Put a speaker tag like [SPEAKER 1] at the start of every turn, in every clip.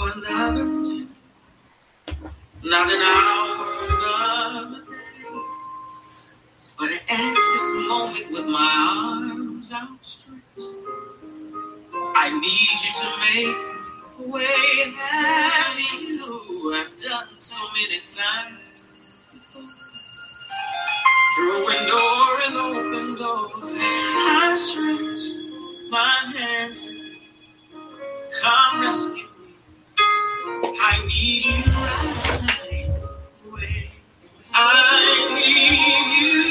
[SPEAKER 1] another minute, not an hour, another day. But at this moment, with my arms outstretched, I need you to make way as you have done so many times. Through a door and open door, I stretch my hands to. Come rescue. I need you right away. I need you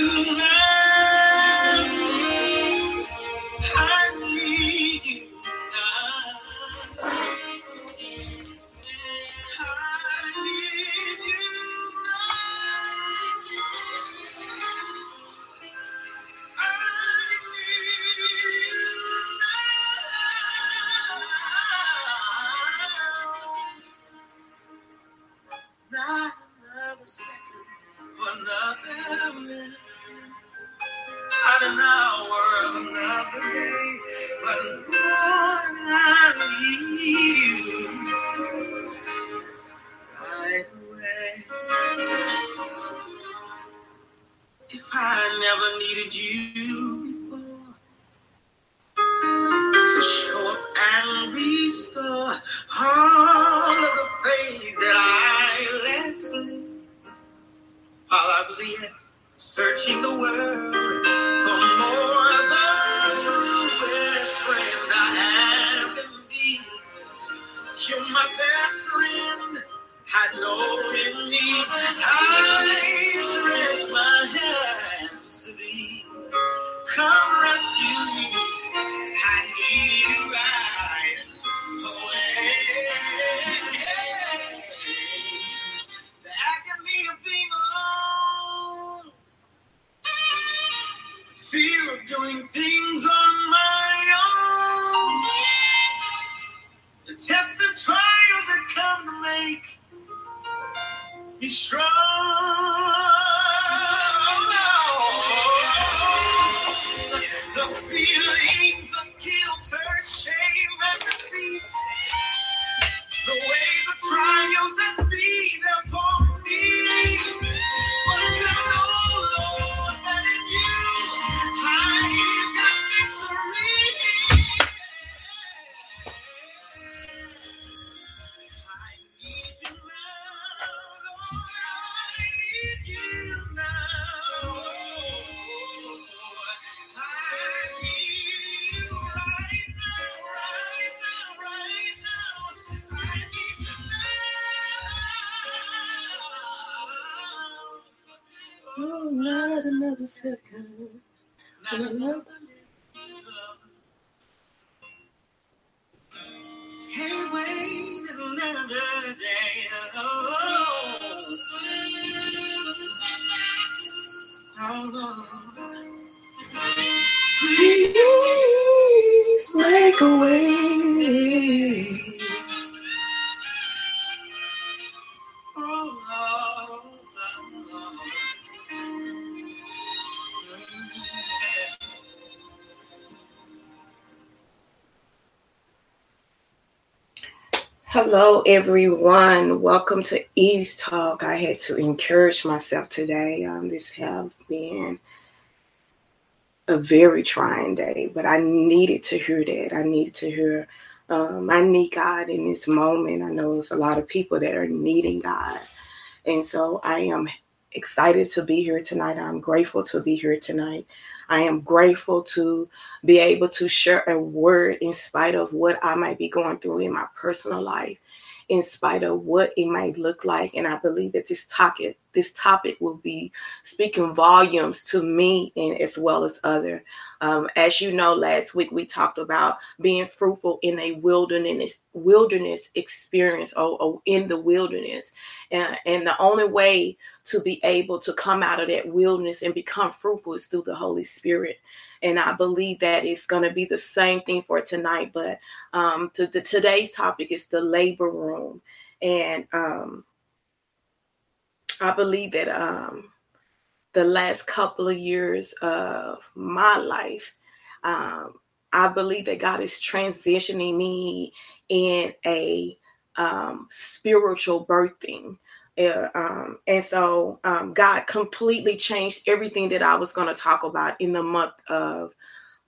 [SPEAKER 1] restore all
[SPEAKER 2] another second.
[SPEAKER 1] Another Can't wait another day. Oh, oh Lord.
[SPEAKER 2] Please make a way. Hello, everyone. Welcome to Eve's Talk. I had to encourage myself today. Um, this has been a very trying day, but I needed to hear that. I needed to hear. Um, I need God in this moment. I know there's a lot of people that are needing God, and so I am excited to be here tonight. I'm grateful to be here tonight. I am grateful to be able to share a word in spite of what I might be going through in my personal life, in spite of what it might look like. And I believe that this topic, this topic will be speaking volumes to me and as well as other. Um, as you know, last week we talked about being fruitful in a wilderness wilderness experience or, or in the wilderness, and, and the only way to be able to come out of that wilderness and become fruitful is through the Holy Spirit. And I believe that it's going to be the same thing for tonight. But um, to, today's topic is the labor room. And um, I believe that um, the last couple of years of my life, um, I believe that God is transitioning me in a um, spiritual birthing. Uh, um, and so um, God completely changed everything that I was going to talk about in the month of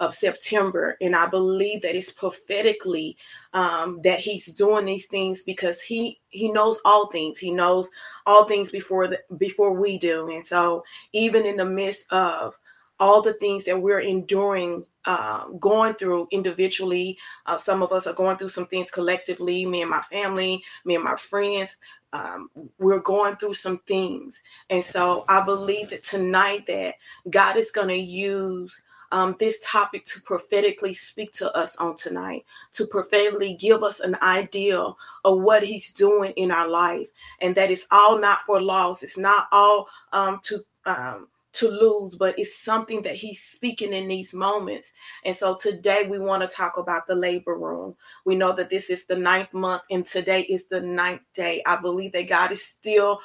[SPEAKER 2] of September, and I believe that it's prophetically um, that He's doing these things because He He knows all things. He knows all things before the before we do, and so even in the midst of all the things that we're enduring uh, going through individually. Uh, some of us are going through some things collectively, me and my family, me and my friends. Um, we're going through some things. And so I believe that tonight that God is going to use um, this topic to prophetically speak to us on tonight, to prophetically give us an idea of what He's doing in our life, and that it's all not for loss. It's not all um, to um, to lose, but it's something that he's speaking in these moments. And so today we want to talk about the labor room. We know that this is the ninth month, and today is the ninth day. I believe that God is still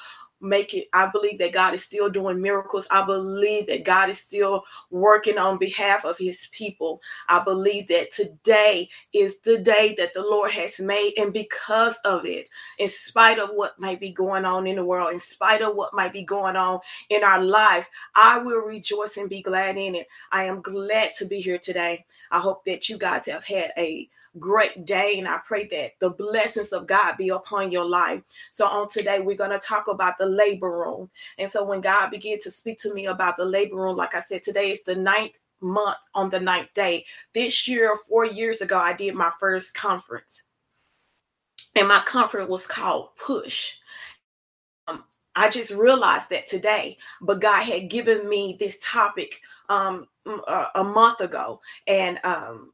[SPEAKER 2] make it. I believe that God is still doing miracles. I believe that God is still working on behalf of his people. I believe that today is the day that the Lord has made. And because of it, in spite of what might be going on in the world, in spite of what might be going on in our lives, I will rejoice and be glad in it. I am glad to be here today. I hope that you guys have had a great day. And I pray that the blessings of God be upon your life. So, on today, we're going to talk about the labor room. And so, when God began to speak to me about the labor room, like I said, today is the ninth month on the ninth day. This year, four years ago, I did my first conference. And my conference was called Push. Um, I just realized that today, but God had given me this topic um, a, a month ago. And um,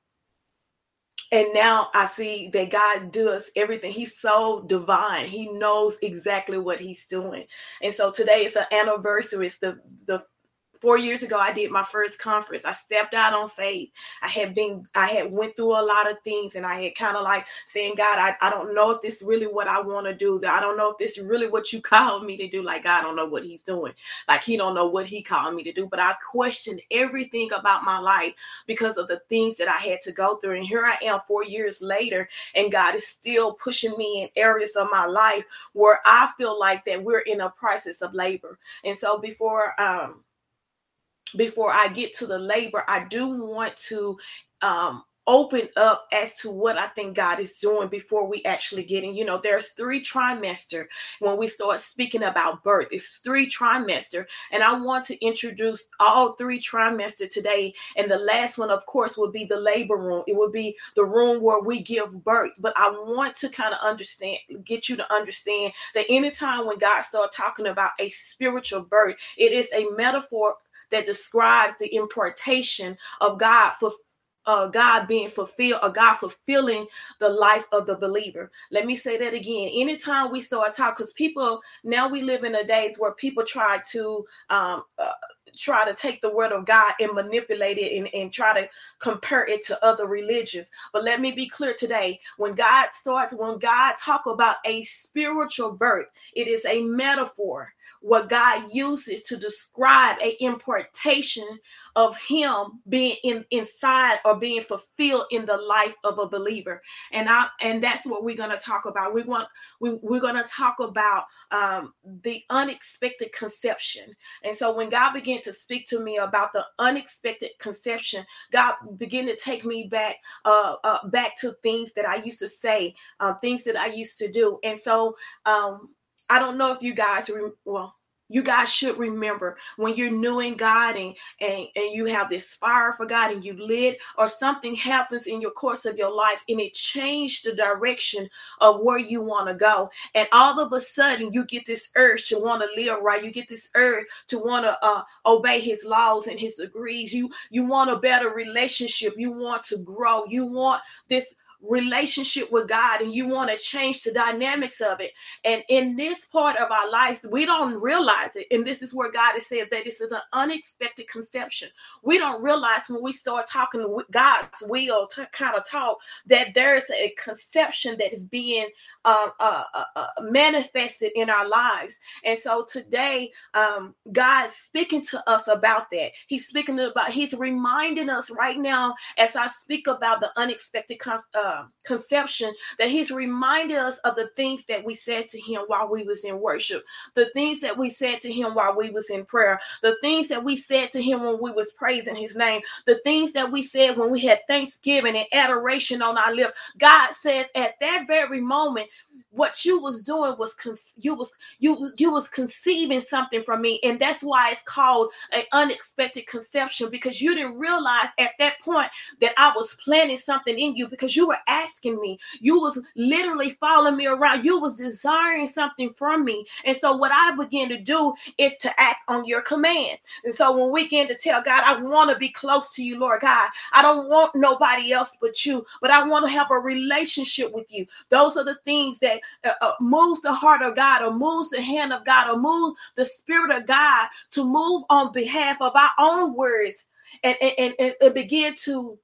[SPEAKER 2] and now I see that God does everything. He's so divine. He knows exactly what he's doing. And so today is an anniversary. It's the the four years ago i did my first conference. I stepped out on faith. I had been i had went through a lot of things and i had kind of like saying god I, I don't know if this really what i want to do. I don't know if this really what you called me to do. Like god don't know what he's doing. Like he don't know what he called me to do. But i questioned everything about my life because of the things that i had to go through. And here i am four years later and god is still pushing me in areas of my life where i feel like that we're in a process of labor. And so before um before I get to the labor, I do want to um, open up as to what I think God is doing before we actually get in. You know, there's three trimester when we start speaking about birth. It's three trimester, and I want to introduce all three trimester today. And the last one, of course, will be the labor room. It will be the room where we give birth. But I want to kind of understand, get you to understand that anytime when God starts talking about a spiritual birth, it is a metaphor that describes the impartation of God for uh, God being fulfilled or God fulfilling the life of the believer. Let me say that again. Anytime we start talking, because people now we live in a days where people try to um, uh, try to take the word of God and manipulate it and, and try to compare it to other religions. But let me be clear today. When God starts, when God talk about a spiritual birth, it is a metaphor what God uses to describe a impartation of him being in inside or being fulfilled in the life of a believer. And i and that's what we're going to talk about. We want we, we're going to talk about um, the unexpected conception. And so when god began to speak to me about the unexpected conception god began to take me back uh, uh back to things that i used to say uh, things that i used to do. And so um I don't know if you guys, re- well, you guys should remember when you're new in God and, and, and you have this fire for God and you lit, or something happens in your course of your life and it changed the direction of where you want to go. And all of a sudden, you get this urge to want to live right. You get this urge to want to uh, obey His laws and His degrees. You you want a better relationship. You want to grow. You want this relationship with God and you want to change the dynamics of it. And in this part of our lives, we don't realize it. And this is where God has said that this is an unexpected conception. We don't realize when we start talking with God's will to kind of talk that there's a conception that is being uh, uh, uh, uh, manifested in our lives. And so today, um, God's speaking to us about that. He's speaking about, he's reminding us right now as I speak about the unexpected uh, uh, conception that he's reminded us of the things that we said to him while we was in worship the things that we said to him while we was in prayer the things that we said to him when we was praising his name the things that we said when we had thanksgiving and adoration on our lips. God says at that very moment what you was doing was con- you was you you was conceiving something from me and that's why it's called an unexpected conception because you didn't realize at that point that i was planting something in you because you were asking me. You was literally following me around. You was desiring something from me. And so what i began to do is to act on your command. And so when we begin to tell god i want to be close to you lord god. I don't want nobody else but you but i want to have a relationship with you. Those are the things that uh, uh, moves the heart of God or moves the hand of God or moves the spirit of God to move on behalf of our own words and, and, and, and begin to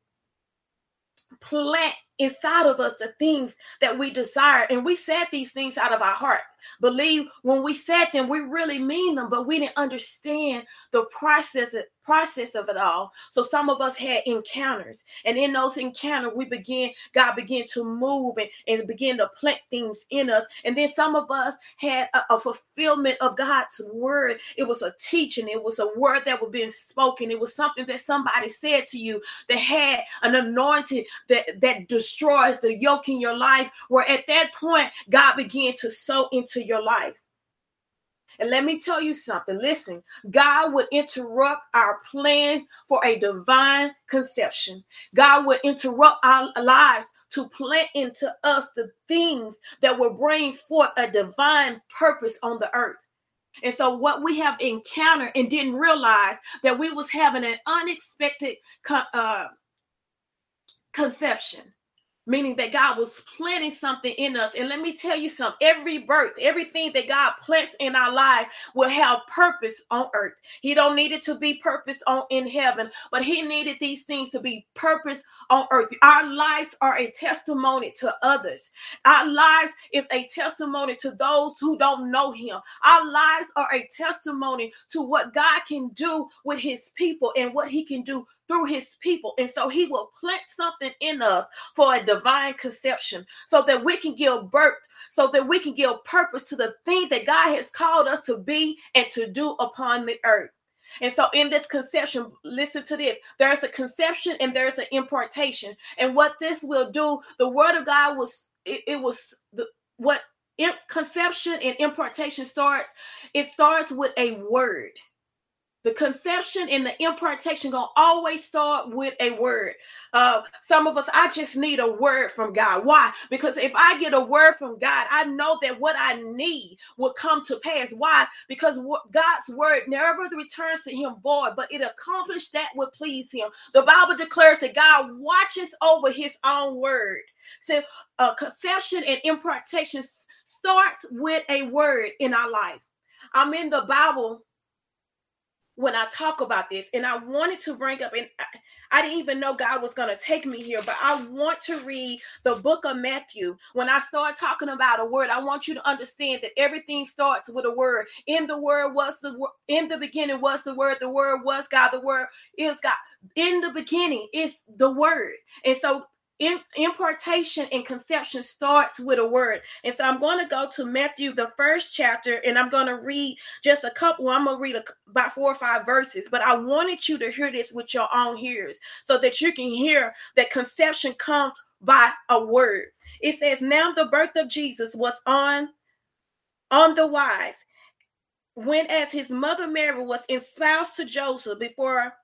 [SPEAKER 2] plant inside of us the things that we desire. And we said these things out of our heart. Believe when we said them, we really mean them, but we didn't understand the process process of it all. So some of us had encounters, and in those encounters, we begin, God began to move and, and begin to plant things in us. And then some of us had a, a fulfillment of God's word. It was a teaching, it was a word that was being spoken, it was something that somebody said to you that had an anointing that, that destroys the yoke in your life. Where at that point, God began to sow into your life. And let me tell you something. Listen, God would interrupt our plan for a divine conception. God would interrupt our lives to plant into us the things that will bring forth a divine purpose on the earth. And so what we have encountered and didn't realize that we was having an unexpected uh, conception meaning that God was planting something in us. And let me tell you something every birth, everything that God plants in our life will have purpose on earth. He don't need it to be purpose on in heaven, but he needed these things to be purpose on earth. Our lives are a testimony to others. Our lives is a testimony to those who don't know him. Our lives are a testimony to what God can do with his people and what he can do through his people. And so he will plant something in us for a divine conception so that we can give birth, so that we can give purpose to the thing that God has called us to be and to do upon the earth. And so, in this conception, listen to this there's a conception and there's an impartation. And what this will do, the word of God was, it, it was the what conception and impartation starts, it starts with a word the conception and the impartation gonna always start with a word. Uh some of us i just need a word from god. Why? Because if i get a word from god i know that what i need will come to pass. Why? Because god's word never returns to him void but it accomplished that would please him. The bible declares that god watches over his own word. So uh, conception and impartation starts with a word in our life. I'm in the bible when I talk about this, and I wanted to bring up, and I, didn't even know God was going to take me here, but I want to read the book of Matthew. When I start talking about a word, I want you to understand that everything starts with a word. In the word was the word, in the beginning was the word, the word was God, the word is God. In the beginning is the word. And so in, impartation and conception starts with a word. And so I'm going to go to Matthew, the first chapter, and I'm going to read just a couple. I'm going to read a, about four or five verses, but I wanted you to hear this with your own ears so that you can hear that conception comes by a word. It says, Now the birth of Jesus was on on the wise when as his mother Mary was espoused to Joseph before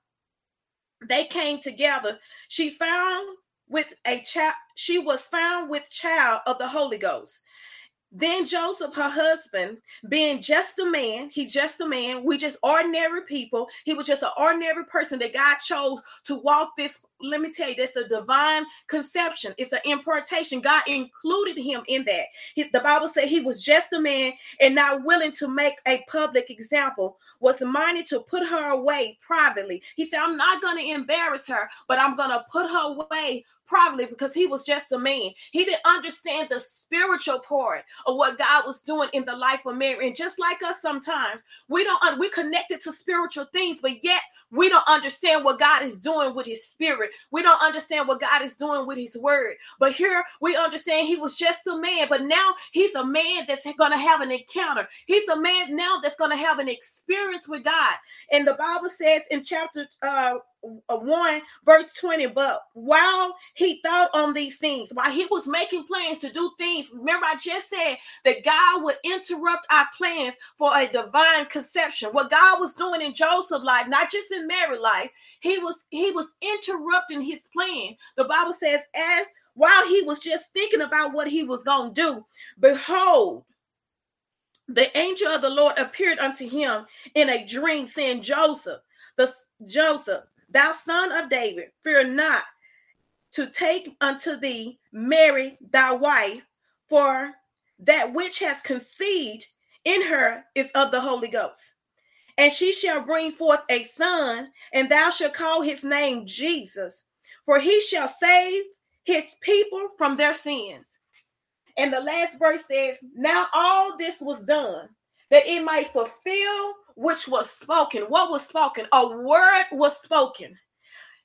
[SPEAKER 2] they came together, she found with a child, she was found with child of the Holy Ghost. Then Joseph, her husband, being just a man, he just a man, we just ordinary people. He was just an ordinary person that God chose to walk this. Let me tell you, that's a divine conception. It's an impartation. God included him in that. He, the Bible said he was just a man and not willing to make a public example, was minded to put her away privately. He said, I'm not going to embarrass her, but I'm going to put her away probably because he was just a man. He didn't understand the spiritual part of what God was doing in the life of Mary. And just like us sometimes, we don't we connected to spiritual things, but yet we don't understand what God is doing with his spirit. We don't understand what God is doing with his word. But here we understand he was just a man, but now he's a man that's going to have an encounter. He's a man now that's going to have an experience with God. And the Bible says in chapter uh Uh, 1 verse 20 but while he thought on these things while he was making plans to do things remember i just said that god would interrupt our plans for a divine conception. What god was doing in joseph's life not just in mary's life he was he was interrupting his plan. The bible says as while he was just thinking about what he was going to do behold the angel of the lord appeared unto him in a dream saying joseph the joseph Thou son of David, fear not to take unto thee Mary thy wife, for that which has conceived in her is of the Holy Ghost. And she shall bring forth a son, and thou shalt call his name Jesus, for he shall save his people from their sins. And the last verse says, Now all this was done that it might fulfill which was spoken. What was spoken? A word was spoken.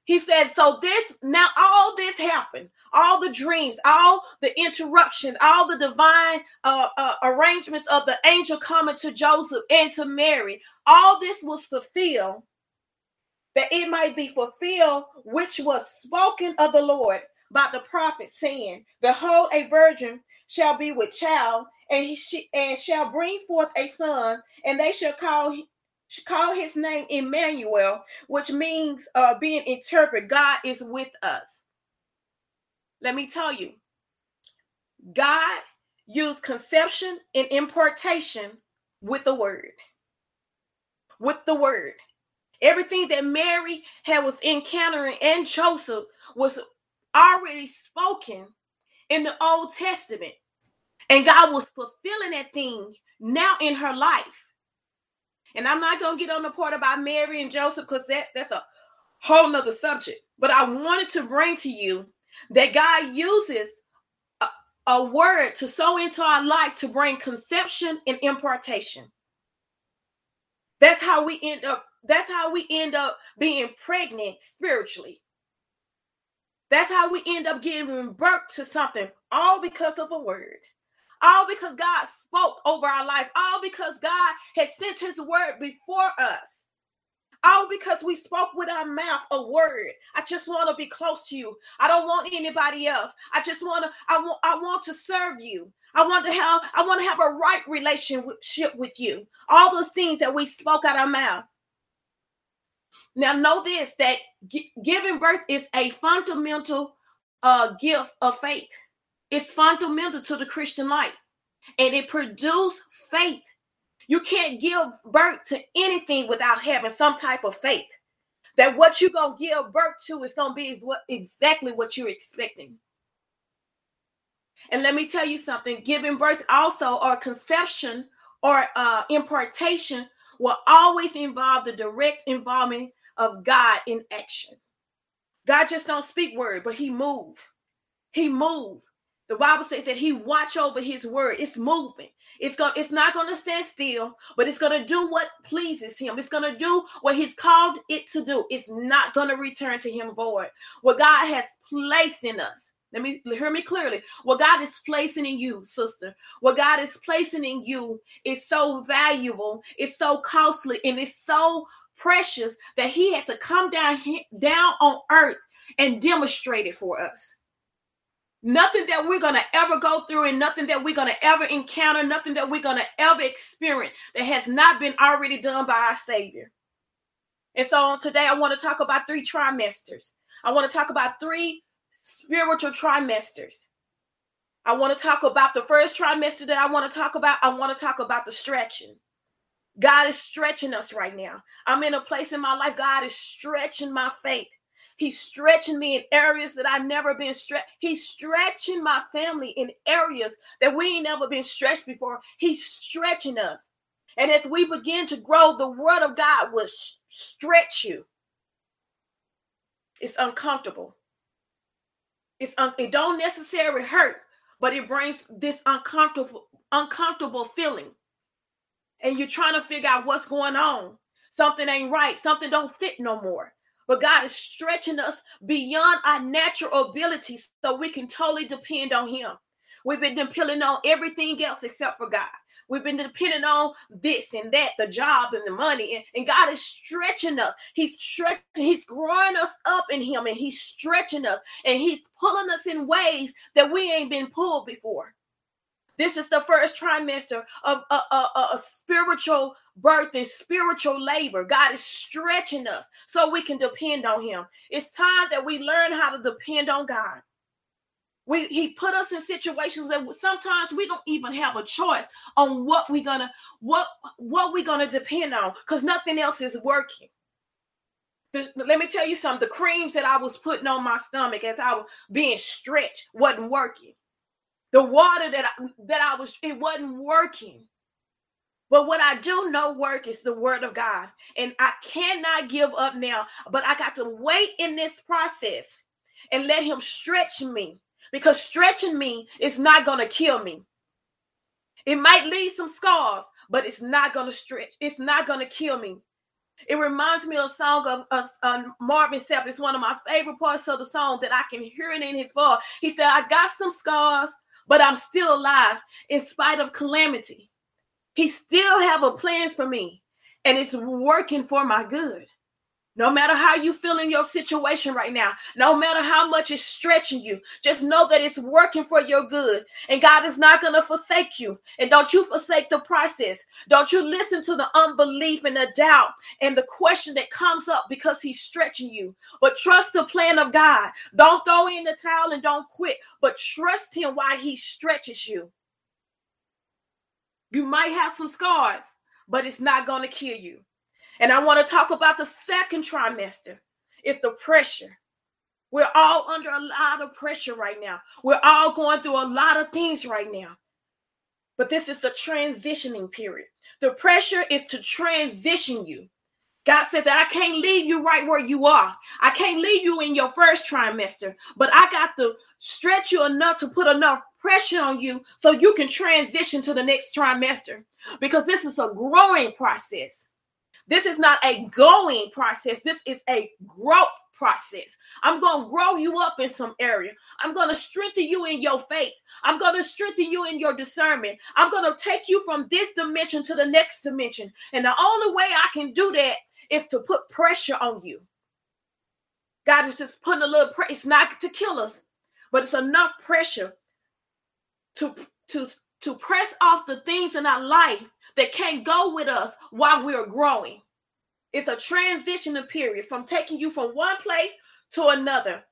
[SPEAKER 2] He said, So this now all this happened, all the dreams, all the interruptions, all the divine uh, uh, arrangements of the angel coming to Joseph and to Mary, all this was fulfilled that it might be fulfilled, which was spoken of the Lord by the prophet, saying, Behold, a virgin shall be with child, and he sh- and shall bring forth a son, and they shall call call his name Emmanuel, which means uh, being interpreted, God is with us. Let me tell you, God used conception and impartation with the word. With the word. Everything that Mary had was encountering and Joseph was already spoken in the Old Testament. And God was fulfilling that thing now in her life. And I'm not going to get on the part about Mary and Joseph because that, that's a whole nother subject. But I wanted to bring to you that God uses a, a word to sow into our life to bring conception and impartation. That's how we end up. That's how we end up being pregnant spiritually. That's how we end up giving birth to something, all because of a word. All because God spoke over our life. All because God had sent his word before us. All because we spoke with our mouth a word. I just want to be close to you. I don't want anybody else. I just want to, I want, I want to serve you. I want to have, I want to have a right relationship with you. All those things that we spoke out of our mouth. Now know this that giving birth is a fundamental uh, gift of faith. It's fundamental to the Christian life and it produces faith. You can't give birth to anything without having some type of faith that what you're going to give birth to is going to be what exactly what you're expecting. And let me tell you something giving birth also or conception or uh, impartation will always involve the direct involvement of God in action. God just don't speak word, but he move. He move. The Bible says that he watch over his word. It's moving. It's going it's not going to stand still, but it's going to do what pleases him. It's going to do what he's called it to do. It's not going to return to him void. What God has placed in us. Let me hear me clearly. What God is placing in you, sister, what God is placing in you is so valuable, it's so costly, and it's so precious that He had to come down down on earth and demonstrate it for us. Nothing that we're going to ever go through and nothing that we're going to ever encounter, nothing that we're going to ever experience that has not been already done by our Savior. And so today I want to talk about three trimesters. I want to talk about three spiritual trimesters. I want to talk about the first trimester that I want to talk about. I want to talk about the stretching. God is stretching us right now. I'm in a place in my life, God is stretching my faith. He's stretching me in areas that I've never been stretched. He's stretching my family in areas that we ain't never been stretched before. He's stretching us. And as we begin to grow, the word of God will stretch you. It's uncomfortable. It's un- it don't necessarily hurt, but it brings this uncomfortable uncomfortable feeling. And you're trying to figure out what's going on. Something ain't right. Something don't fit no more. But God is stretching us beyond our natural abilities so we can totally depend on Him. We've been depending on everything else except for God. We've been depending on this and that, the job and the money. And, and God is stretching us. He's stretching, He's growing us up in Him and He's stretching us and He's pulling us in ways that we ain't been pulled before. This is the first trimester of a, a, a, a spiritual birth and spiritual labor. God is stretching us so we can depend on Him. It's time that we learn how to depend on God. We, he put us in situations that sometimes we don't even have a choice on what we're gonna what what we're gonna depend on because nothing else is working. Let me tell you something. The creams that I was putting on my stomach as I was being stretched wasn't working. The water that I, that I was, it wasn't working. But what I do know work is the word of God. And I cannot give up now, but I got to wait in this process and let him stretch me because stretching me is not going to kill me. It might leave some scars, but it's not going to stretch. It's not going to kill me. It reminds me of a song of, uh, Marvin Sapp. It's one of my favorite parts of the song that I can hear it in his voice. He said, I got some scars, but I'm still alive in spite of calamity. He still have a plans for me, and it's working for my good. No matter how you feel in your situation right now, no matter how much it's stretching you, just know that it's working for your good. And God is not going to forsake you. And don't you forsake the process. Don't you listen to the unbelief and the doubt and the question that comes up because He's stretching you. But trust the plan of God. Don't throw in the towel and don't quit, but trust Him while He stretches you. You might have some scars, but it's not going to kill you. And I want to talk about the second trimester. It's the pressure. We're all under a lot of pressure right now. We're all going through a lot of things right now. But this is the transitioning period. The pressure is to transition you. God said that I can't leave you right where you are. I can't leave you in your first trimester, but I got to stretch you enough to put enough pressure on you so you can transition to the next trimester because this is a growing process. This is not a going process. This is a growth process. I'm going to grow you up in some area. I'm going to strengthen you in your faith. I'm going to strengthen you in your discernment. I'm going to take you from this dimension to the next dimension. And the only way I can do that is to put pressure on you. God is just putting a little pressure. It's not to kill us, but it's enough pressure to to to press off the things in our life that can't go with us while we're growing. It's a transitional period from taking you from one place to another.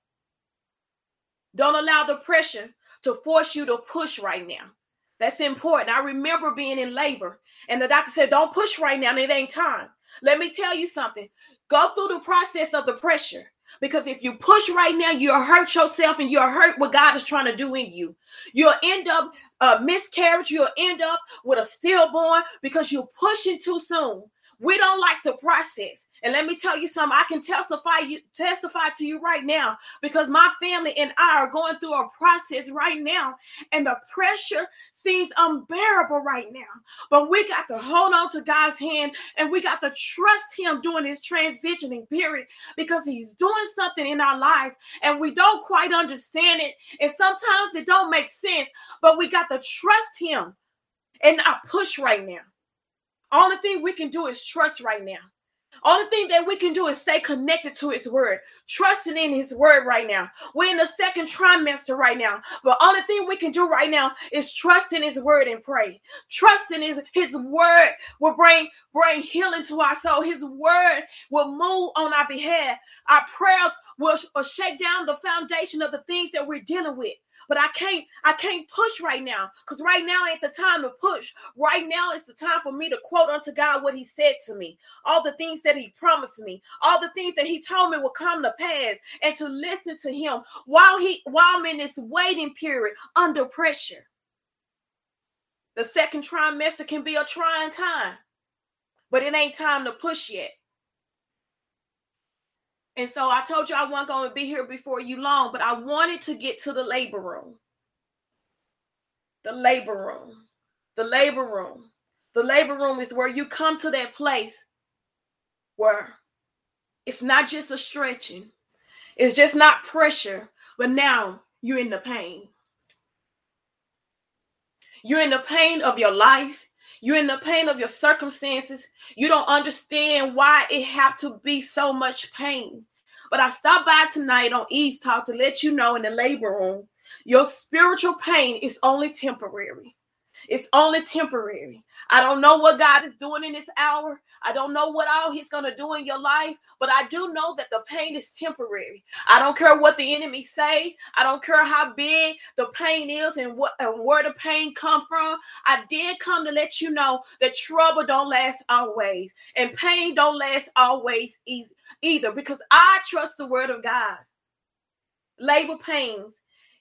[SPEAKER 2] Don't allow the pressure to force you to push right now. That's important. I remember being in labor, and the doctor said, Don't push right now, it ain't time. Let me tell you something. Go through the process of the pressure. Because if you push right now, you'll hurt yourself and you'll hurt what God is trying to do in you. You'll end up a miscarriage. You'll end up with a stillborn because you're pushing too soon. We don't like the process. And let me tell you something, I can testify you testify to you right now because my family and I are going through a process right now and the pressure seems unbearable right now. But we got to hold on to God's hand and we got to trust him during this transitioning period because he's doing something in our lives and we don't quite understand it and sometimes it don't make sense, but we got to trust him and I push right now. Only thing we can do is trust right now. Only thing that we can do is stay connected to his word, trusting in his word right now. We're in the second trimester right now. But only thing we can do right now is trust in his word and pray. Trusting his, his word will bring, bring healing to our soul. His word will move on our behalf. Our prayers will, will shake down the foundation of the things that we're dealing with but I can't I can't push right now because right now ain't the time to push. Right now is the time for me to quote unto God what He said to me, all the things that He promised me, all the things that He told me will come to pass, and to listen to Him while He while I'm in this waiting period under pressure. The second trimester can be a trying time, but it ain't time to push yet. And so I told you I wasn't going to be here before you long, but I wanted to get to the labor room. The labor room. The labor room. The labor room is where you come to that place where It's not just a stretching, it's just not pressure, but now you're in the pain. You're in the pain of your life. You're in the pain of your circumstances. You don't understand why it had to be so much pain. But I stopped by tonight on Eve's Talk to let you know in the labor room, your spiritual pain is only temporary. It's only temporary. I don't know what God is doing in this hour. I don't know what all He's going to do in your life, but I do know that the pain is temporary. I don't care what the enemy say. I don't care how big the pain is and what and where the pain come from. I did come to let you know that trouble don't last always, and pain don't last always either. Because I trust the Word of God. Labor pains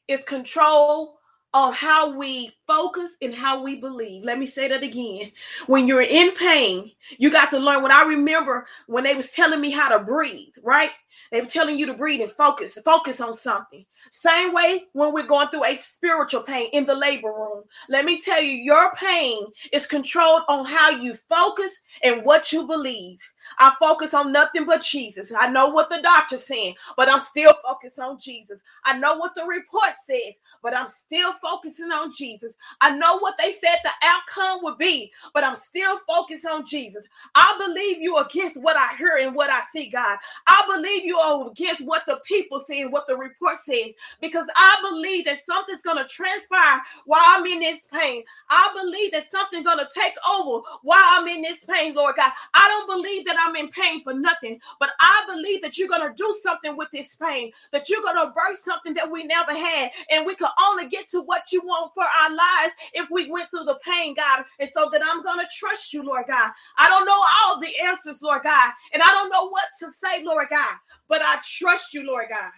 [SPEAKER 2] is control on how we focus and how we believe. Let me say that again. When you're in pain, you got to learn. When I remember when they was telling me how to breathe, right? They were telling you to breathe and focus, focus on something. Same way when we're going through a spiritual pain in the labor room. Let me tell you, your pain is controlled on how you focus and what you believe. I focus on nothing but Jesus. I know what the doctor's saying, but I'm still focused on Jesus. I know what the report says, but I'm still focusing on Jesus. I know what they said the outcome would be, but I'm still focused on Jesus. I believe you against what I hear and what I see, God. I believe you against what the people say and what the report says, because I believe that something's going to transpire while I'm in this pain. I believe that something's going to take over while I'm in this pain, Lord God. I don't believe that I'm in pain for nothing, but I believe that you're going to do something with this pain, that you're going to birth something that we never had, and we can only get to what you want for our lives if we went through the pain, God. And so that I'm going to trust you, Lord God. I don't know all the answers, Lord God, and I don't know what to say, Lord God, but I trust you, Lord God.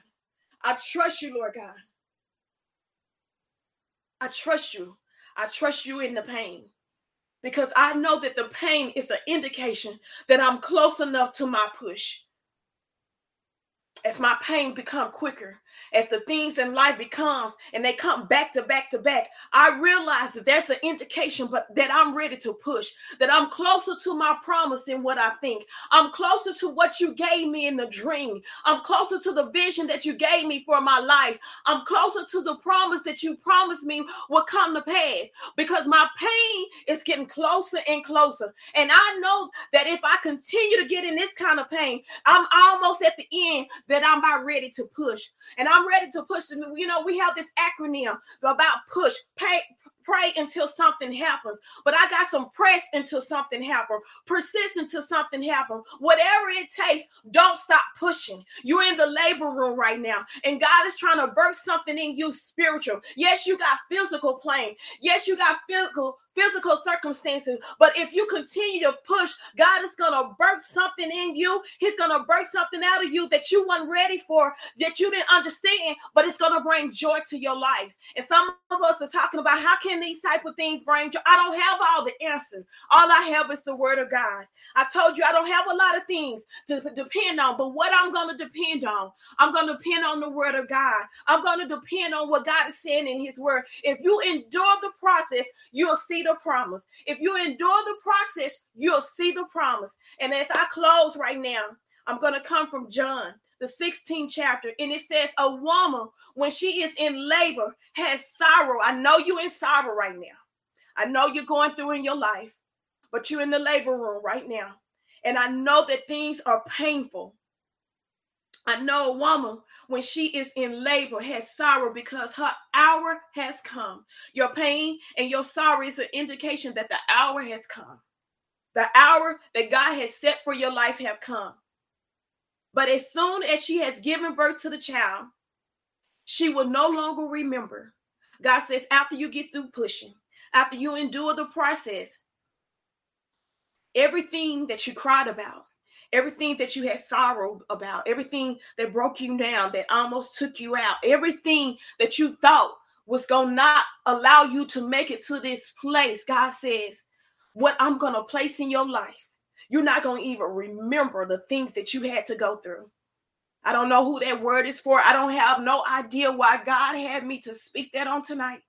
[SPEAKER 2] I trust you, Lord God. I trust you. I trust you in the pain because I know that the pain is an indication that I'm close enough to my push. As my pain become quicker, as the things in life becomes and they come back to back to back, I realize that that's an indication, but that I'm ready to push, that I'm closer to my promise than what I think. I'm closer to what you gave me in the dream. I'm closer to the vision that you gave me for my life. I'm closer to the promise that you promised me will come to pass because my pain is getting closer and closer. And I know that if I continue to get in this kind of pain, I'm almost at the end that I'm about ready to push. And I'm ready to push. You know, we have this acronym about push, pay, pray until something happens. But I got some press until something happens. Persist until something happens. Whatever it takes, don't stop pushing. You're in the labor room right now, and God is trying to birth something in you spiritual. Yes, you got physical pain. Yes, you got physical physical circumstances. But if you continue to push, God is going to birth something in you. He's going to birth something out of you that you weren't ready for, that you didn't understand, but it's going to bring joy to your life. And some of us are talking about how can these type of things bring joy? I don't have all the answers. All I have is the word of God. I told you I don't have a lot of things to depend on, but what I'm going to depend on, I'm going to depend on the word of God. I'm going to depend on what God is saying in his word. If you endure the process, you'll see the promise. If you endure the process, you'll see the promise. And as I close right now, I'm going to come from John, the 16th chapter, and it says, A woman, when she is in labor, has sorrow. I know you're in sorrow right now. I know you're going through in your life, but you're in the labor room right now. And I know that things are painful. I know a woman when she is in labor has sorrow because her hour has come. Your pain and your sorrow is an indication that the hour has come. The hour that God has set for your life have come. But as soon as she has given birth to the child, she will no longer remember. God says, after you get through pushing, after you endure the process, everything that you cried about, everything that you had sorrow about, everything that broke you down, that almost took you out, everything that you thought was going to not allow you to make it to this place, God says, what I'm going to place in your life, you're not going to even remember the things that you had to go through. I don't know who that word is for. I don't have no idea why God had me to speak that on tonight.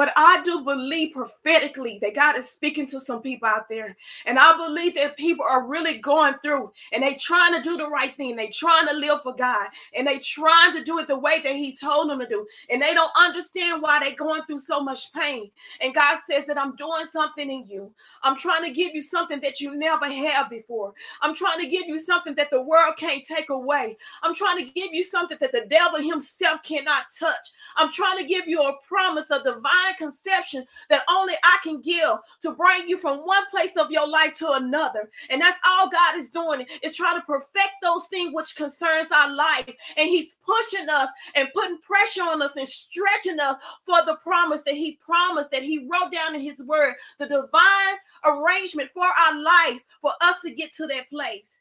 [SPEAKER 2] But I do believe prophetically that God is speaking to some people out there. And I believe that people are really going through and they trying to do the right thing. They trying to live for God and they trying to do it the way that he told them to do. And they don't understand why they're going through so much pain. And God says that I'm doing something in you. I'm trying to give you something that you never had before. I'm trying to give you something that the world can't take away. I'm trying to give you something that the devil himself cannot touch. I'm trying to give you a promise, a divine conception that only I can give to bring you from one place of your life to another. And that's all God is doing is trying to perfect those things which concerns our life. And he's pushing us and putting pressure on us and stretching us for the promise that he promised that he wrote down in his word, the divine arrangement for our life for us to get to that place.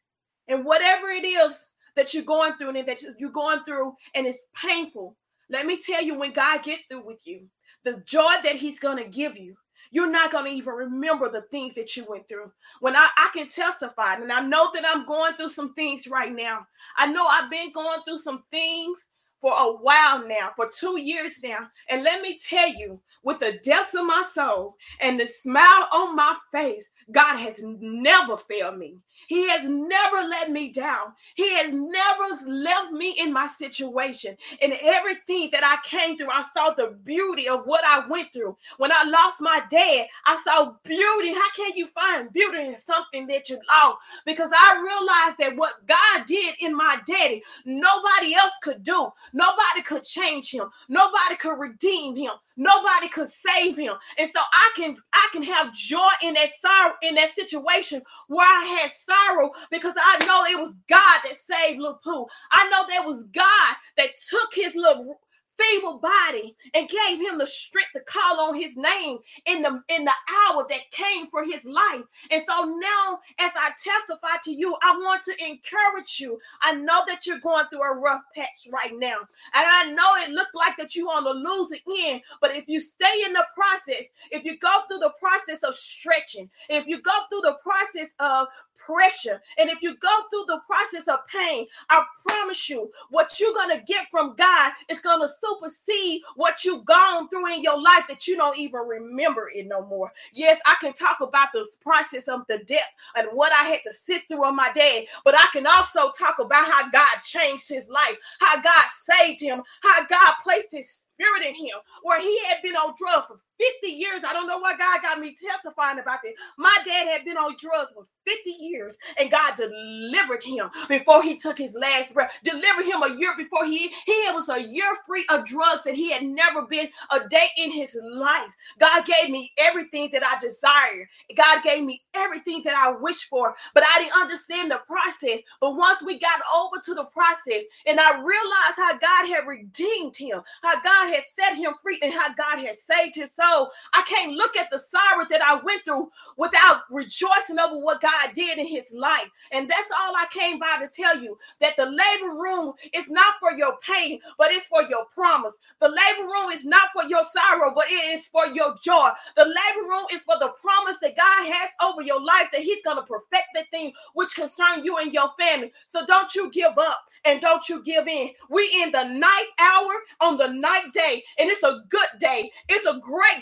[SPEAKER 2] And whatever it is that you're going through and that you're going through and it's painful, let me tell you when God get through with you, the joy that he's going to give you, you're not going to even remember the things that you went through. When I, I can testify, and I know that I'm going through some things right now. I know I've been going through some things for a while now, for two years now. And let me tell you, with the depths of my soul and the smile on my face, God has never failed me. He has never let me down. He has never left me in my situation. And everything that I came through, I saw the beauty of what I went through. When I lost my dad, I saw beauty. How can you find beauty in something that you lost? Because I realized that what God did in my daddy, nobody else could do. Nobody could change him. Nobody could redeem him. Nobody could save him. And so I can I can have joy in that sorrow in that situation where I had sorrow because I know it was God that saved Lil Pooh. I know there was God that took his little feeble body and gave him the strength to call on his name in the in the hour that came for his life. And so now as I testify to you, I want to encourage you. I know that you're going through a rough patch right now. And I know it looked like that you on the losing end, but if you stay in the process, if you go through the process of stretching, if you go through the process of pressure. And if you go through the process of pain, I promise you, what you're going to get from God is going to supersede what you've gone through in your life that you don't even remember it no more. Yes, I can talk about the process of the death and what I had to sit through on my day, but I can also talk about how God changed his life, how God saved him, how God placed his spirit in him, where he had been on drugs for 50 years. I don't know why God got me testifying about this. My dad had been on drugs for 50 years, and God delivered him before he took his last breath. Delivered him a year before he he was a year free of drugs, and he had never been a day in his life. God gave me everything that I desired. God gave me everything that I wished for, but I didn't understand the process. But once we got over to the process, and I realized how God had redeemed him, how God had set him free, and how God had saved his soul I can't look at the sorrow that I went through without rejoicing over what God did in his life. And that's all I came by to tell you that the labor room is not for your pain, but it's for your promise. The labor room is not for your sorrow, but it is for your joy. The labor room is for the promise that God has over your life that he's going to perfect the thing which concern you and your family. So don't you give up and don't you give in. We in the night hour on the night day, and it's a good day. It's a great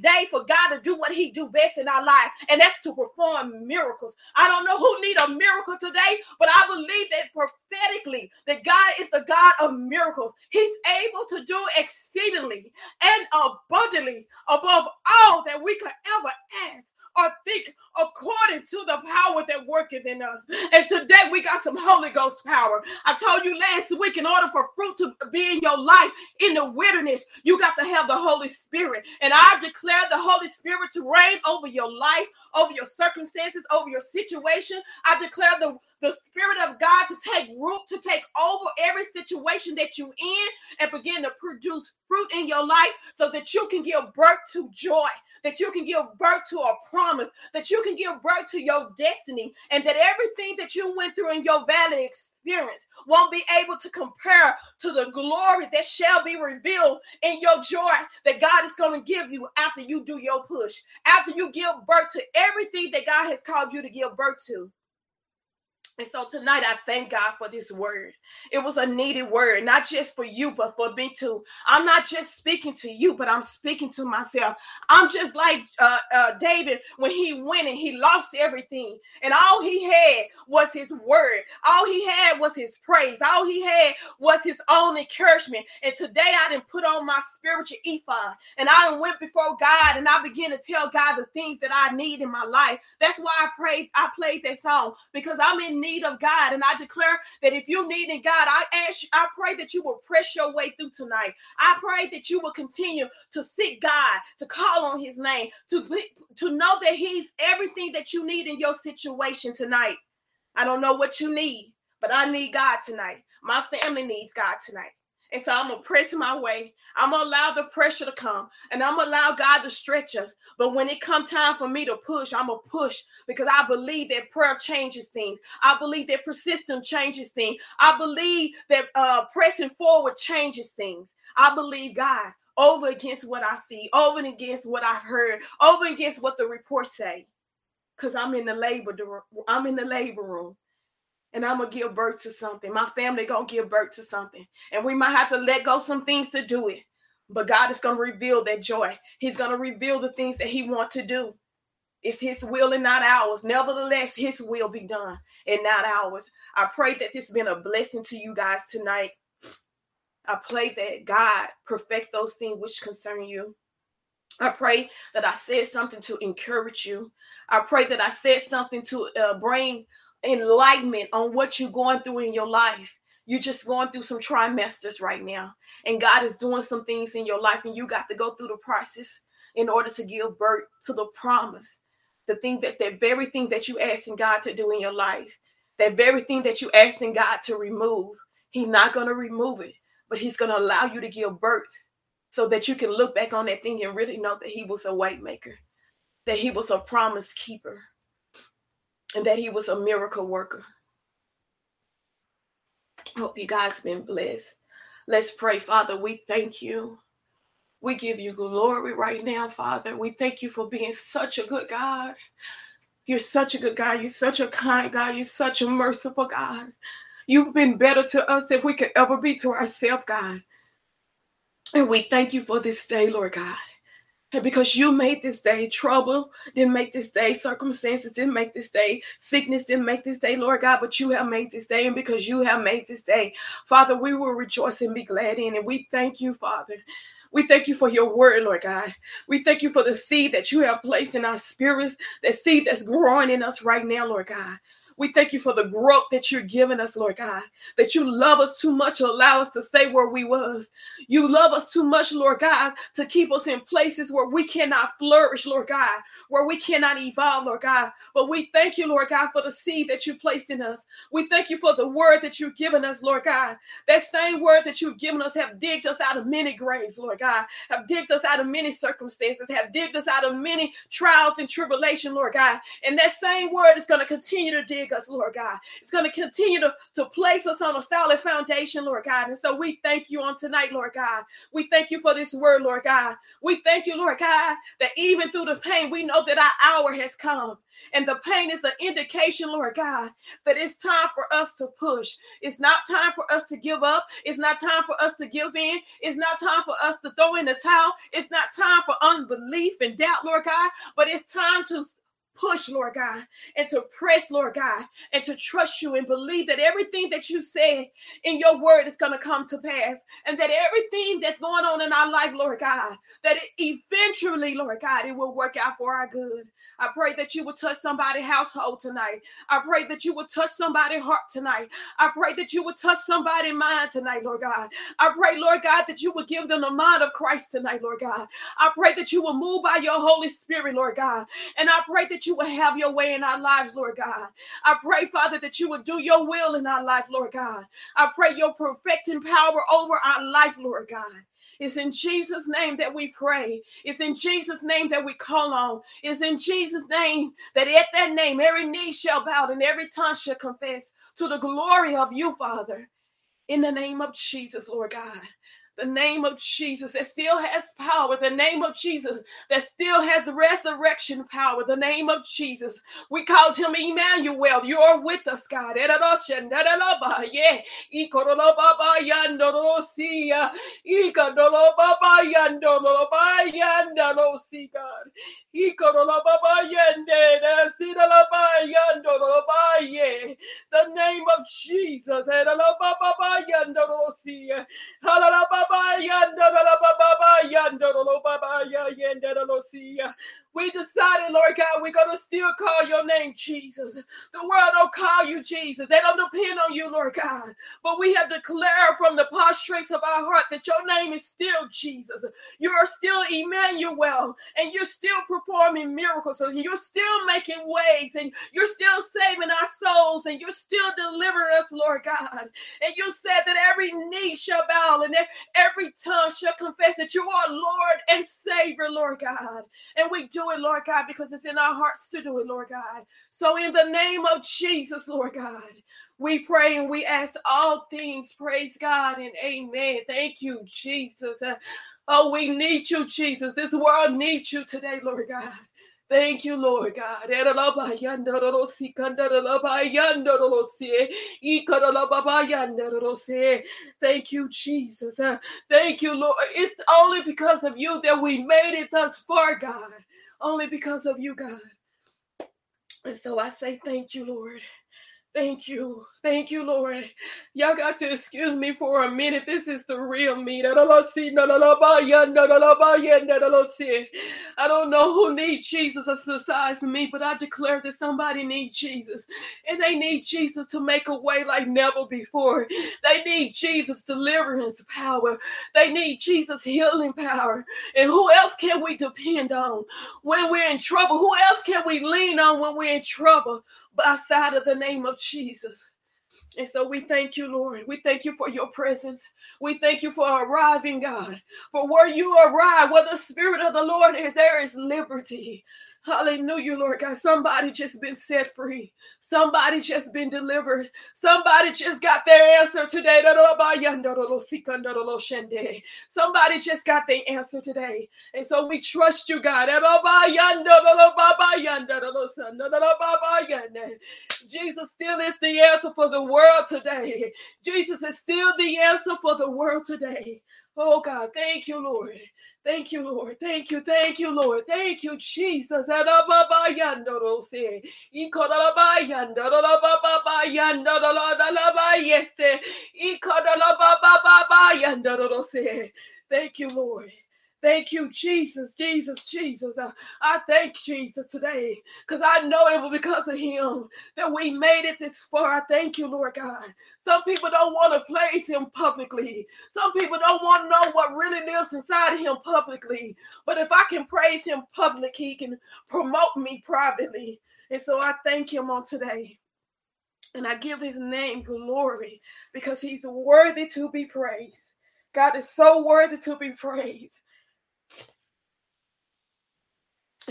[SPEAKER 2] day for God to do what He do best in our life, and that's to perform miracles. I don't know who need a miracle today, but I believe that prophetically that God is the God of miracles. He's able to do exceedingly and abundantly above all that we could ever ask or think according to the power that worketh in us. And today we got some Holy Ghost power. I told you last week, in order for fruit to be in your life in the wilderness, you got to have the Holy Spirit. And I declare the Holy Spirit to reign over your life, over your circumstances, over your situation. I declare the the Spirit of God to take root, to take over every situation that you in and begin to produce fruit in your life so that you can give birth to joy, that you can give birth to a promise, that you can give birth to your destiny, and that everything that you went through in your valley experience won't be able to compare to the glory that shall be revealed in your joy that God is going to give you after you do your push, after you give birth to everything that God has called you to give birth to. And so tonight, I thank God for this word. It was a needed word, not just for you, but for me too. I'm not just speaking to you, but I'm speaking to myself. I'm just like uh, uh, David when he went and he lost everything, and all he had was his word. All he had was his praise. All he had was his own encouragement. And today, I didn't put on my spiritual ephod, and I went before God, and I began to tell God the things that I need in my life. That's why I prayed. I played that song because I'm in need of God. And I declare that if you're needing God, I ask, I pray that you will press your way through tonight. I pray that you will continue to seek God, to call on his name, to, to know that he's everything that you need in your situation tonight. I don't know what you need, but I need God tonight. My family needs God tonight. And so I'm gonna press my way. I'm gonna allow the pressure to come and I'm gonna allow God to stretch us. But when it come time for me to push, I'm gonna push because I believe that prayer changes things. I believe that persistence changes things. I believe that uh, pressing forward changes things. I believe God over against what I see, over against what I've heard, over against what the reports say. Because I'm in the labor, I'm in the labor room and I'm gonna give birth to something. My family gonna give birth to something, and we might have to let go some things to do it. But God is gonna reveal that joy. He's gonna reveal the things that He wants to do. It's His will and not ours. Nevertheless, His will be done and not ours. I pray that this has been a blessing to you guys tonight. I pray that God perfect those things which concern you. I pray that I said something to encourage you. I pray that I said something to uh, bring enlightenment on what you're going through in your life. You're just going through some trimesters right now, and God is doing some things in your life, and you got to go through the process in order to give birth to the promise. The thing that that very thing that you asking God to do in your life, that very thing that you asking God to remove, He's not going to remove it, but He's going to allow you to give birth so that you can look back on that thing and really know that He was a way maker, that He was a promise keeper and that he was a miracle worker. Hope you guys been blessed. Let's pray, Father. We thank you. We give you glory right now, Father. We thank you for being such a good God. You're such a good God. You're such a kind God. You're such a merciful God. You've been better to us than we could ever be to ourselves, God. And we thank you for this day, Lord God. And because you made this day, trouble didn't make this day, circumstances didn't make this day, sickness didn't make this day, Lord God, but you have made this day. And because you have made this day, Father, we will rejoice and be glad in it. We thank you, Father. We thank you for your word, Lord God. We thank you for the seed that you have placed in our spirits, the seed that's growing in us right now, Lord God. We thank you for the growth that you're giving us, Lord God, that you love us too much to allow us to stay where we was. You love us too much, Lord God, to keep us in places where we cannot flourish, Lord God, where we cannot evolve, Lord God. But we thank you, Lord God, for the seed that you placed in us. We thank you for the word that you've given us, Lord God. That same word that you've given us have digged us out of many graves, Lord God, have digged us out of many circumstances, have digged us out of many trials and tribulation, Lord God. And that same word is going to continue to dig us, Lord God. It's going to continue to, to place us on a solid foundation, Lord God. And so we thank you on tonight, Lord God. We thank you for this word, Lord God. We thank you, Lord God, that even through the pain, we know that our hour has come. And the pain is an indication, Lord God, that it's time for us to push. It's not time for us to give up. It's not time for us to give in. It's not time for us to throw in the towel. It's not time for unbelief and doubt, Lord God, but it's time to push, Lord God, and to press, Lord God, and to trust you and believe that everything that you said in your word is going to come to pass, and that everything that's going on in our life, Lord God, that it eventually, Lord God, it will work out for our good. I pray that you will touch somebody's household tonight. I pray that you will touch somebody's heart tonight. I pray that you will touch somebody's mind tonight, Lord God. I pray, Lord God, that you will give them the mind of Christ tonight, Lord God. I pray that you will move by your Holy Spirit, Lord God. And I pray that you will have your way in our lives, Lord God. I pray, Father, that you will do your will in our life, Lord God. I pray your perfecting power over our life, Lord God. It's in Jesus' name that we pray. It's in Jesus' name that we call on. It's in Jesus' name that at that name every knee shall bow and every tongue shall confess to the glory of you, Father. In the name of Jesus, Lord God. The name of Jesus that still has power, the name of Jesus that still has resurrection power, the name of Jesus. We called him Emmanuel. You are with us, God. The name of Jesus baba yanda la baba yanda lo baba yanda lo si we decided, Lord God, we're going to still call your name Jesus. The world don't call you Jesus. They don't depend on you, Lord God. But we have declared from the postures of our heart that your name is still Jesus. You are still Emmanuel, and you're still performing miracles, and you're still making ways, and you're still saving our souls, and you're still delivering us, Lord God. And you said that every knee shall bow and every tongue shall confess that you are Lord and Savior, Lord God. And we do it, Lord God, because it's in our hearts to do it, Lord God. So, in the name of Jesus, Lord God, we pray and we ask all things. Praise God and amen. Thank you, Jesus. Oh, we need you, Jesus. This world needs you today, Lord God. Thank you, Lord God. Thank you, Jesus. Thank you, Lord. It's only because of you that we made it thus far, God. Only because of you, God. And so I say thank you, Lord. Thank you. Thank you, Lord. Y'all got to excuse me for a minute. This is the real me. I don't know who needs Jesus besides me, but I declare that somebody needs Jesus. And they need Jesus to make a way like never before. They need Jesus' deliverance power. They need Jesus' healing power. And who else can we depend on when we're in trouble? Who else can we lean on when we're in trouble? outside of the name of Jesus. And so we thank you, Lord. We thank you for your presence. We thank you for arriving, God. For where you arrive, where the Spirit of the Lord is, there is liberty. Hallelujah, Lord God. Somebody just been set free. Somebody just been delivered. Somebody just got their answer today. Somebody just got their answer today. And so we trust you, God. Jesus still is the answer for the world today. Jesus is still the answer for the world today. Oh God, thank you, Lord. Thank you, Lord. Thank you. Thank you, Lord. Thank you, Jesus. Thank you, Lord. Thank you, Jesus, Jesus, Jesus. Uh, I thank Jesus today because I know it was because of him that we made it this far. I thank you, Lord God. Some people don't want to praise him publicly. Some people don't want to know what really lives inside of him publicly. But if I can praise him public, he can promote me privately. And so I thank him on today. And I give his name glory because he's worthy to be praised. God is so worthy to be praised.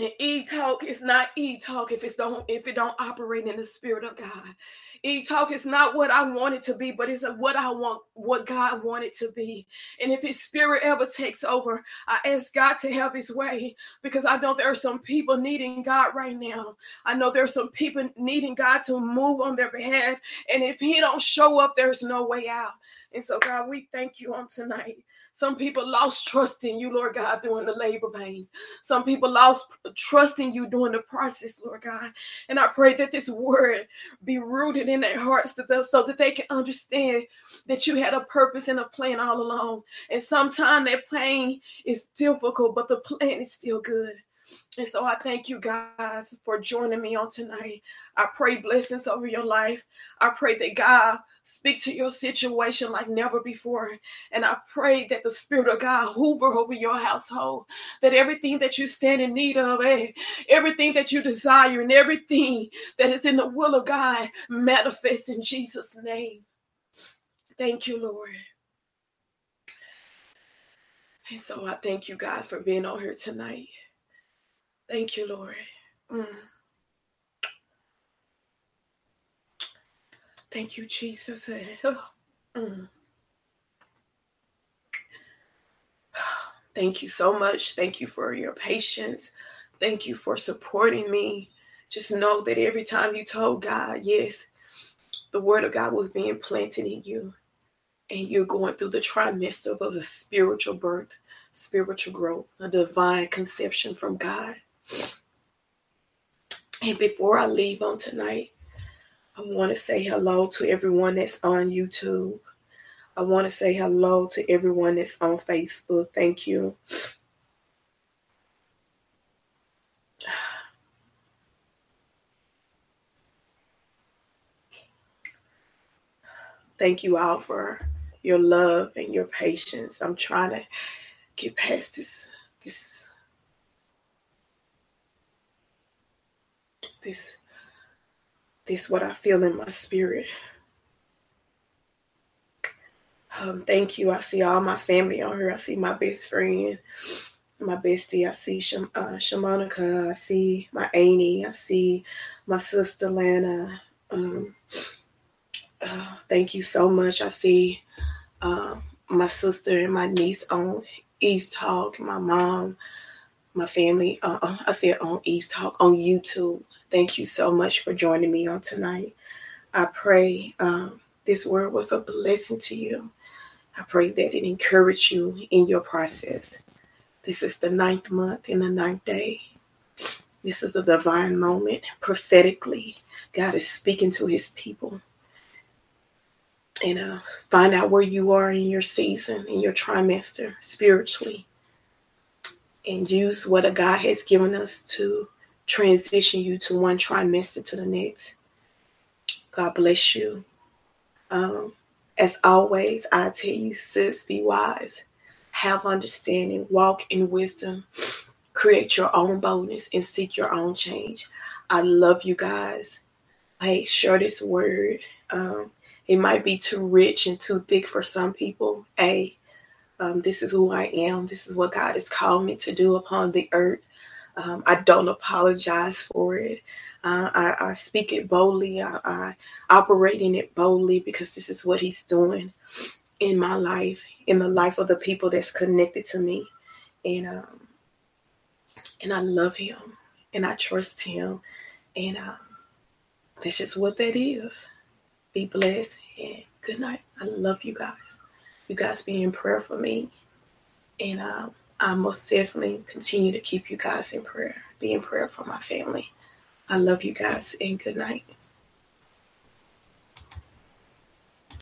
[SPEAKER 2] And e-talk is not e-talk if it's don't if it don't operate in the spirit of God. E-talk is not what I want it to be, but it's what I want, what God wanted to be. And if His Spirit ever takes over, I ask God to have His way because I know there are some people needing God right now. I know there are some people needing God to move on their behalf, and if He don't show up, there's no way out. And so, God, we thank you on tonight. Some people lost trust in you, Lord God, during the labor pains. Some people lost trust in you during the process, Lord God. And I pray that this word be rooted in their hearts so that they can understand that you had a purpose and a plan all along. And sometimes that pain is difficult, but the plan is still good. And so I thank you guys for joining me on tonight. I pray blessings over your life. I pray that God speak to your situation like never before. And I pray that the Spirit of God hover over your household, that everything that you stand in need of, eh, everything that you desire, and everything that is in the will of God manifest in Jesus' name. Thank you, Lord. And so I thank you guys for being on here tonight. Thank you, Lord. Mm. Thank you, Jesus. Mm. Thank you so much. Thank you for your patience. Thank you for supporting me. Just know that every time you told God, yes, the word of God was being planted in you, and you're going through the trimester of a spiritual birth, spiritual growth, a divine conception from God. And before I leave on tonight, I want to say hello to everyone that's on YouTube. I want to say hello to everyone that's on Facebook. Thank you. Thank you all for your love and your patience. I'm trying to get past this this this this is what I feel in my spirit. Um, thank you. I see all my family on here. I see my best friend, my bestie. I see Sham- uh, Shamonica. I see my auntie. I see my sister Lana. Um, uh, thank you so much. I see uh, my sister and my niece on Eve's Talk. My mom, my family. Uh, uh I see it on Eve's Talk on YouTube. Thank you so much for joining me on tonight. I pray um, this word was a blessing to you. I pray that it encouraged you in your process. This is the ninth month and the ninth day. This is a divine moment. Prophetically, God is speaking to his people. And uh, find out where you are in your season, in your trimester, spiritually. And use what a God has given us to transition you to one trimester to the next. God bless you. Um, as always, I tell you, sis, be wise, have understanding, walk in wisdom, create your own boldness, and seek your own change. I love you guys. Hey, share this word. Um, it might be too rich and too thick for some people. Hey, um, this is who I am. This is what God has called me to do upon the earth. Um, I don't apologize for it. Uh, I, I, speak it boldly. I, I operate in it boldly because this is what He's doing in my life, in the life of the people that's connected to me, and um, and I love Him and I trust Him, and um, that's just what that is. Be blessed and good night. I love you guys. You guys be in prayer for me, and um, I most definitely continue to keep you guys in prayer. Be in prayer for my family. I love you guys and good night.